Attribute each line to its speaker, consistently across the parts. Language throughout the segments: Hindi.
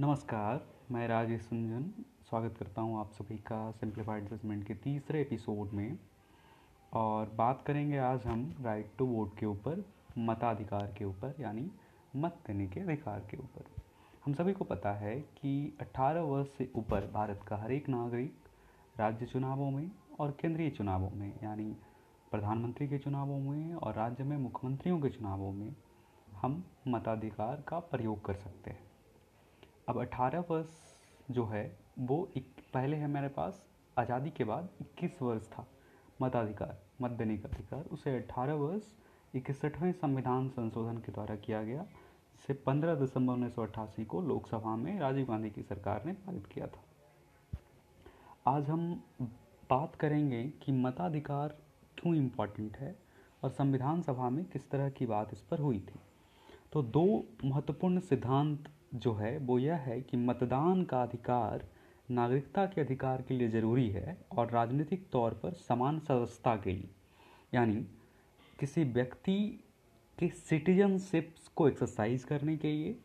Speaker 1: नमस्कार, मैं राजेश सुंजन। स्वागत करता हूँ आप सभी का सिंप्लीफाइड जजमेंट के तीसरे एपिसोड में। और बात करेंगे आज हम राइट टू वोट के ऊपर, मताधिकार के ऊपर, यानी मत देने के अधिकार के ऊपर। हम सभी को पता है कि 18 वर्ष से ऊपर भारत का हर एक नागरिक राज्य चुनावों में और केंद्रीय चुनावों में, यानी प्रधानमंत्री के चुनावों में और राज्य में मुख्यमंत्रियों के चुनावों में हम मताधिकार का प्रयोग कर सकते हैं। अब 18 वर्ष जो है, वो एक, पहले है मेरे पास, आज़ादी के बाद 21 वर्ष था। मताधिकार मत देने का अधिकार। उसे 18 वर्ष इकसठवें संविधान संशोधन के द्वारा किया गया, जिसे 15 दिसंबर उन्नीस सौ अट्ठासी को लोकसभा में राजीव गांधी की सरकार ने पारित किया था। आज हम बात करेंगे कि मताधिकार क्यों इम्पोर्टेंट है और संविधान सभा में किस तरह की बात इस पर हुई थी। तो दो महत्वपूर्ण सिद्धांत जो है, वो यह है कि मतदान का अधिकार नागरिकता के अधिकार के लिए ज़रूरी है और राजनीतिक तौर पर समान सदस्यता के लिए। यानी किसी व्यक्ति के सिटीजनशिप्स को एक्सरसाइज करने के लिए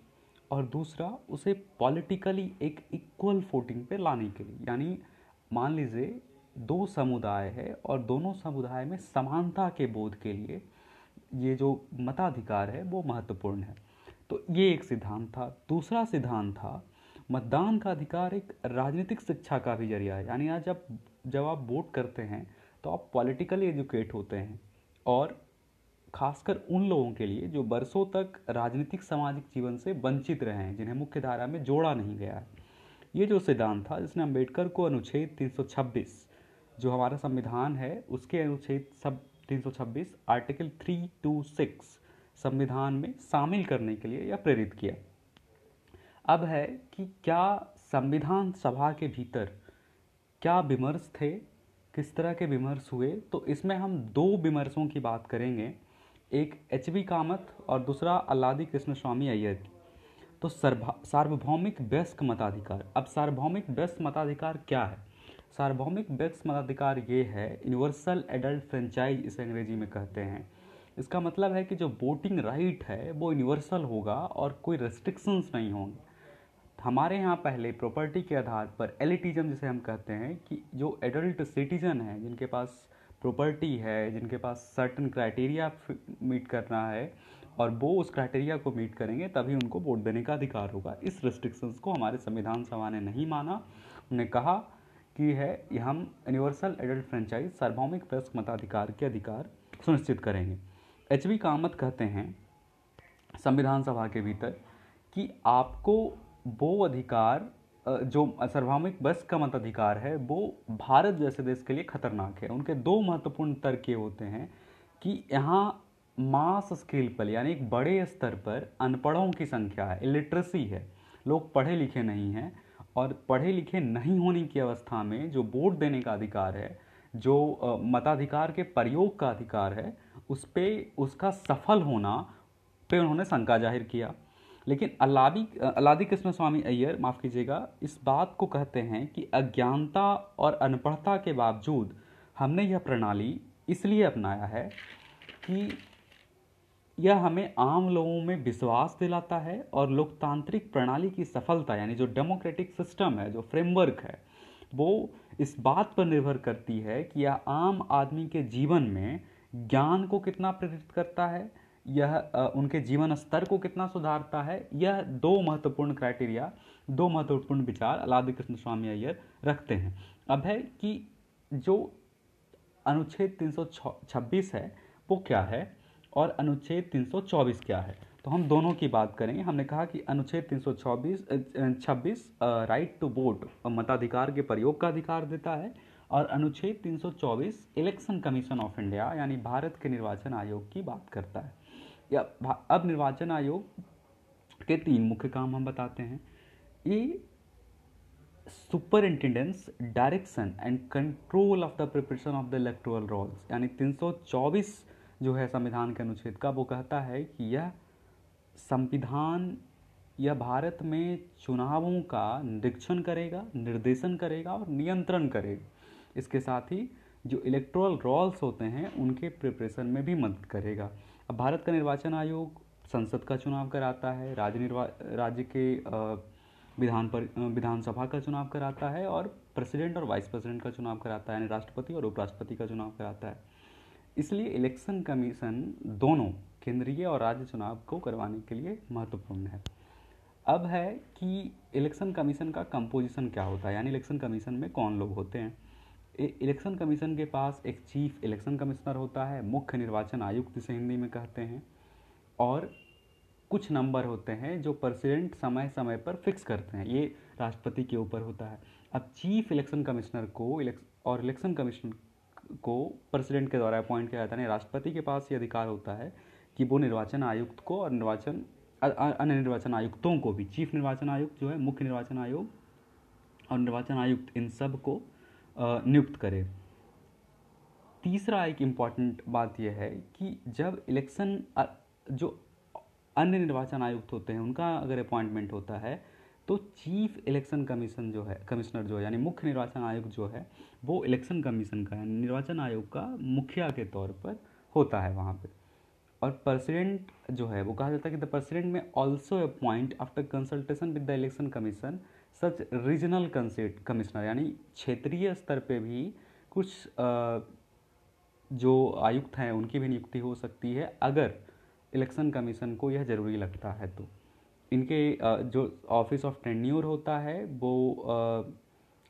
Speaker 1: और दूसरा उसे पॉलिटिकली एक इक्वल फोटिंग पे लाने के लिए। यानी मान लीजिए, दो समुदाय है और दोनों समुदाय में समानता के बोध के लिए ये जो मताधिकार है, वो महत्वपूर्ण है। तो ये एक सिद्धांत था। दूसरा सिद्धांत था, मतदान का अधिकार एक राजनीतिक शिक्षा का भी ज़रिया है। यानी आज जब जब आप वोट करते हैं तो आप पॉलिटिकली एजुकेट होते हैं और खासकर उन लोगों के लिए जो बरसों तक राजनीतिक सामाजिक जीवन से वंचित रहे हैं, जिन्हें मुख्य धारा में जोड़ा नहीं गया है। ये जो सिद्धांत था, जिसने अंबेडकर को अनुच्छेद 326 जो हमारा संविधान है, उसके अनुच्छेद सब 326 आर्टिकल 326 संविधान में शामिल करने के लिए या प्रेरित किया। अब है कि क्या संविधान सभा के भीतर क्या विमर्श थे, किस तरह के विमर्श हुए तो इसमें हम दो विमर्शों की बात करेंगे। एक एच वी कामत और दूसरा अल्लादी कृष्ण स्वामी अय्यर तो सार्वभौमिक व्यस्क मताधिकार। अब सार्वभौमिक व्यस्क मताधिकार क्या है? सार्वभौमिक व्यस्क मताधिकार ये है, यूनिवर्सल एडल्ट फ्रेंचाइज इसे अंग्रेज़ी में कहते हैं। इसका मतलब है कि जो वोटिंग राइट है, वो यूनिवर्सल होगा और कोई रेस्ट्रिक्शंस नहीं होंगे। हमारे यहाँ पहले प्रॉपर्टी के आधार पर एलिटिज्म जिसे हम कहते हैं कि जो एडल्ट सिटीजन है, जिनके पास प्रॉपर्टी है, जिनके पास सर्टन क्राइटेरिया मीट करना है और वो उस क्राइटेरिया को मीट करेंगे, तभी उनको वोट देने का अधिकार होगा। इस रेस्ट्रिक्शंस को हमारे संविधान सभा ने नहीं माना। उन्हें कहा कि है हम यूनिवर्सल एडल्ट फ्रेंचाइज सार्वभौमिक प्रेस मताधिकार के अधिकार सुनिश्चित करेंगे। एच वी कामत कहते हैं संविधान सभा के भीतर कि आपको वो अधिकार जो सार्वभौमिक बस का मताधिकार है, वो भारत जैसे देश के लिए खतरनाक है। उनके दो महत्वपूर्ण तर्क ये होते हैं कि यहाँ मास स्केल पर, यानी एक बड़े स्तर पर अनपढ़ों की संख्या है इलिटरेसी है। लोग पढ़े लिखे नहीं हैं और पढ़े लिखे नहीं होने की अवस्था में जो वोट देने का अधिकार है, जो मताधिकार के प्रयोग का अधिकार है उस पर उसका सफल होना पे उन्होंने शंका ज़ाहिर किया। लेकिन अल्लादी अल्लादी कृष्ण स्वामी अय्यर, माफ़ कीजिएगा, इस बात को कहते हैं कि अज्ञानता और अनपढ़ता के बावजूद हमने यह प्रणाली इसलिए अपनाया है कि यह हमें आम लोगों में विश्वास दिलाता है और लोकतांत्रिक प्रणाली की सफलता, यानी जो डेमोक्रेटिक सिस्टम है, जो फ्रेमवर्क है, वो इस बात पर निर्भर करती है कि यह आम आदमी के जीवन में ज्ञान को कितना प्रेरित करता है, यह उनके जीवन स्तर को कितना सुधारता है, यह दो महत्वपूर्ण क्राइटेरिया, दो महत्वपूर्ण विचार अलादि कृष्ण स्वामी अय्यर रखते हैं। अब है कि जो अनुच्छेद 326 है, वो क्या है और अनुच्छेद 324 क्या है? तो हम दोनों की बात करेंगे। हमने कहा कि अनुच्छेद 324 छब्बीस राइट टू वोट मताधिकार के प्रयोग का अधिकार देता है और अनुच्छेद 324 इलेक्शन कमीशन ऑफ़ इंडिया, यानी भारत के निर्वाचन आयोग की बात करता है। अब निर्वाचन आयोग के तीन मुख्य काम हम बताते हैं। ये superintendence direction and control of the preparation of the electoral rolls यानी 324 जो है संविधान के अनुच्छेद का, वो कहता है कि यह संविधान यह भारत में चुनावों का निरीक्षण करेगा, निर्देशन करेगा और नियंत्रण करेगा। इसके साथ ही जो इलेक्ट्रल रॉल्स होते हैं, उनके प्रिपरेशन में भी मदद करेगा। अब भारत का निर्वाचन आयोग संसद का चुनाव कराता है, राज्य निर्वा, राज्य के विधान पर विधानसभा का चुनाव कराता है और प्रेसिडेंट और वाइस प्रेसिडेंट का चुनाव कराता है, यानी राष्ट्रपति और उपराष्ट्रपति का चुनाव कराता है। इसलिए इलेक्शन कमीशन दोनों केंद्रीय और राज्य चुनाव को करवाने के लिए महत्वपूर्ण है। अब है कि इलेक्शन कमीशन का कंपोजिशन क्या होता है, यानी इलेक्शन कमीशन में कौन लोग होते हैं। इलेक्शन कमीशन के पास एक चीफ इलेक्शन कमिश्नर होता है, मुख्य निर्वाचन आयुक्त जिसे हिंदी में कहते हैं, और कुछ नंबर होते हैं जो प्रेसिडेंट समय समय पर फिक्स करते हैं। ये राष्ट्रपति के ऊपर होता है। अब चीफ इलेक्शन कमिश्नर को और इलेक्शन कमीशन को प्रेसिडेंट के द्वारा अपॉइंट किया जाता है। राष्ट्रपति के पास ये अधिकार होता है कि वो निर्वाचन आयुक्त को और निर्वाचन अन्य निर्वाचन आयुक्तों को भी, चीफ निर्वाचन आयुक्त जो है, मुख्य निर्वाचन आयोग और निर्वाचन आयुक्त इन सबको नियुक्त करे। तीसरा एक इंपॉर्टेंट बात यह है कि जब इलेक्शन जो अन्य निर्वाचन आयुक्त होते हैं, उनका अगर अपॉइंटमेंट होता है तो चीफ इलेक्शन कमीशन जो है कमिश्नर जो है, यानी मुख्य निर्वाचन आयुक्त जो है, वो इलेक्शन कमीशन का, यानी निर्वाचन आयोग का मुखिया के तौर पर होता है वहाँ पे। और प्रेसिडेंट जो है, वो कहा जाता है कि the president may also appoint after consultation with the election commission such regional consent commissioner, यानी क्षेत्रीय स्तर पे भी कुछ जो आयुक्त हैं, उनकी भी नियुक्ति हो सकती है। अगर इलेक्शन कमीशन को यह ज़रूरी लगता है तो। इनके जो ऑफ़िस ऑफ़ टेन्यूर होता है, वो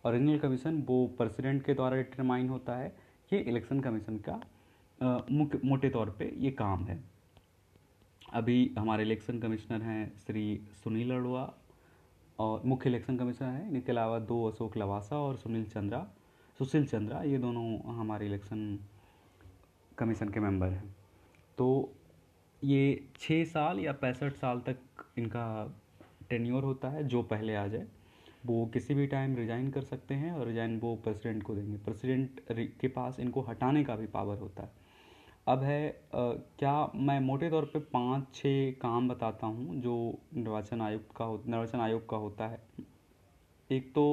Speaker 1: ओरिजिनल कमीशन वो प्रेसिडेंट के द्वारा डिटरमाइन होता है ये इलेक्शन कमीशन का मोटे तौर पे ये काम है। अभी हमारे इलेक्शन कमिश्नर हैं श्री सुनील अरोड़ा और मुख्य इलेक्शन कमिश्नर हैं। इनके अलावा दो अशोक लवासा और सुनील चंद्रा, सुशील चंद्रा, ये दोनों हमारे इलेक्शन कमीशन के मेंबर हैं। तो ये छः साल या पैंसठ साल तक इनका टेन्योर होता है, जो पहले आ जाए। वो किसी भी टाइम रिजाइन कर सकते हैं और रिजाइन वो प्रेसिडेंट को देंगे। प्रेसिडेंट के पास इनको हटाने का भी पावर होता है। अब है क्या मैं मोटे तौर पे पाँच छः काम बताता हूँ जो निर्वाचन आयुक्त का हो, निर्वाचन आयोग का होता है? एक तो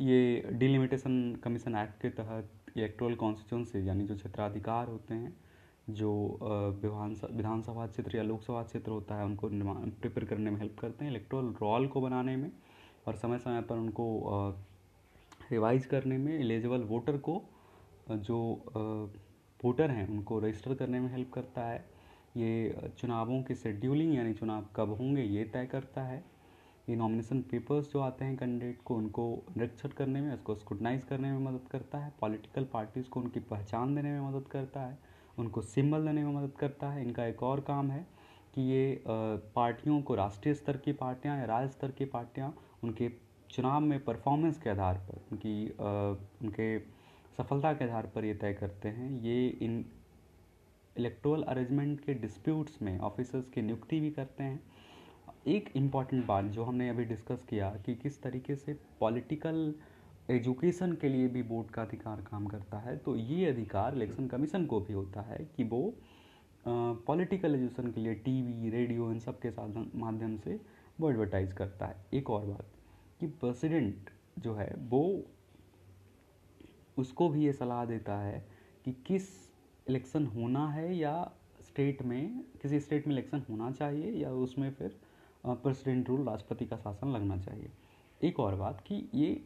Speaker 1: ये डिलिमिटेशन कमीशन एक्ट के तहत इलेक्ट्रोल कॉन्स्टिट्यूंसी यानी जो क्षेत्राधिकार होते हैं, जो विधान विधानसभा क्षेत्र या लोकसभा क्षेत्र होता है, उनको निर्माण प्रिपेयर करने में हेल्प करते हैं इलेक्ट्रोल रोल को बनाने में और समय समय पर उनको रिवाइज करने में एलिजिबल वोटर को जो वोटर हैं, उनको रजिस्टर करने में हेल्प करता है। ये चुनावों की शेड्यूलिंग यानी चुनाव कब होंगे, ये तय करता है। ये नॉमिनेशन पेपर्स जो आते हैं कैंडिडेट को, उनको निरीक्षण करने में, उसको स्क्रूटनाइज करने में मदद करता है। पॉलिटिकल पार्टीज़ को उनकी पहचान देने में मदद करता है। उनको सिंबल देने में मदद करता है। इनका एक और काम है कि ये पार्टियों को राष्ट्रीय स्तर की पार्टियाँ या राज्य स्तर की पार्टियाँ उनके चुनाव में परफॉर्मेंस के आधार पर, उनकी उनके सफलता के आधार पर ये तय करते हैं। ये इन इलेक्ट्रोल अरेंजमेंट के डिस्प्यूट्स में ऑफिसर्स की नियुक्ति भी करते हैं। एक इंपॉर्टेंट बात जो हमने अभी डिस्कस किया कि किस तरीके से पॉलिटिकल एजुकेशन के लिए भी बोर्ड का अधिकार काम करता है तो ये अधिकार इलेक्शन कमीशन को भी होता है कि वो पॉलिटिकल एजुकेशन के लिए टीवी रेडियो इन सब के साधन, माध्यम से वो एडवर्टाइज करता है। एक और बात कि प्रेसिडेंट जो है वो उसको भी ये सलाह देता है कि किस इलेक्शन होना है या स्टेट में, किसी स्टेट में इलेक्शन होना चाहिए या उसमें फिर प्रेसिडेंट रूल राष्ट्रपति का शासन लगना चाहिए। एक और बात कि ये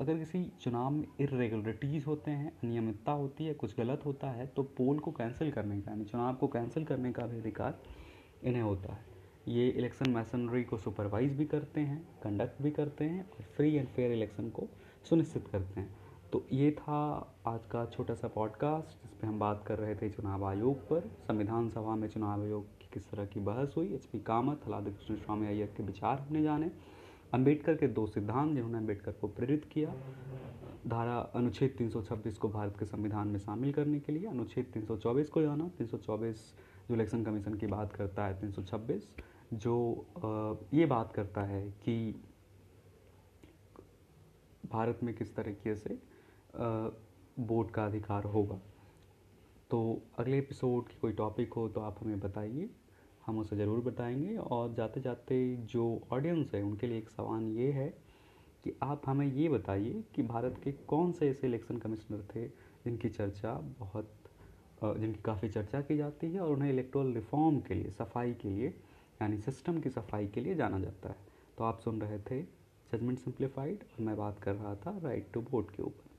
Speaker 1: अगर किसी चुनाव में इरेगुलरिटीज़ होते हैं, अनियमितता होती है, कुछ गलत होता है तो पोल को कैंसिल करने का, यानी चुनाव को कैंसिल करने का भी अधिकार इन्हें होता है। ये इलेक्शन मैसनरी को सुपरवाइज भी करते हैं, कंडक्ट भी करते हैं और फ्री एंड फेयर इलेक्शन को सुनिश्चित करते हैं। तो ये था आज का छोटा सा पॉडकास्ट जिस पर हम बात कर रहे थे चुनाव आयोग पर। संविधान सभा में चुनाव आयोग की किस तरह की बहस हुई, एच पी कामत हलाद कृष्ण स्वामी अय्यर के विचार हमने जाने। अंबेडकर के दो सिद्धांत, जिन्होंने अंबेडकर को प्रेरित किया, धारा अनुच्छेद 326 को भारत के संविधान में शामिल करने के लिए, अनुच्छेद 324 को जाना। 324 जो इलेक्शन कमीशन की बात करता है 326 जो ये बात करता है कि भारत में किस तरीके से वोट का अधिकार होगा। तो अगले एपिसोड की कोई टॉपिक हो तो आप हमें बताइए। हम उसे ज़रूर बताएँगे और जाते जाते जो ऑडियंस है, उनके लिए एक सवाल ये है कि आप हमें ये बताइए कि भारत के कौन से ऐसे इलेक्शन कमिश्नर थे जिनकी चर्चा बहुत जिनकी काफ़ी चर्चा की जाती है और उन्हें इलेक्ट्रल रिफॉर्म के लिए, सफ़ाई के लिए, यानी सिस्टम की सफ़ाई के लिए जाना जाता है। तो आप सुन रहे थे जजमेंट सिंप्लीफाइड और मैं बात कर रहा था राइट टू वोट के ऊपर।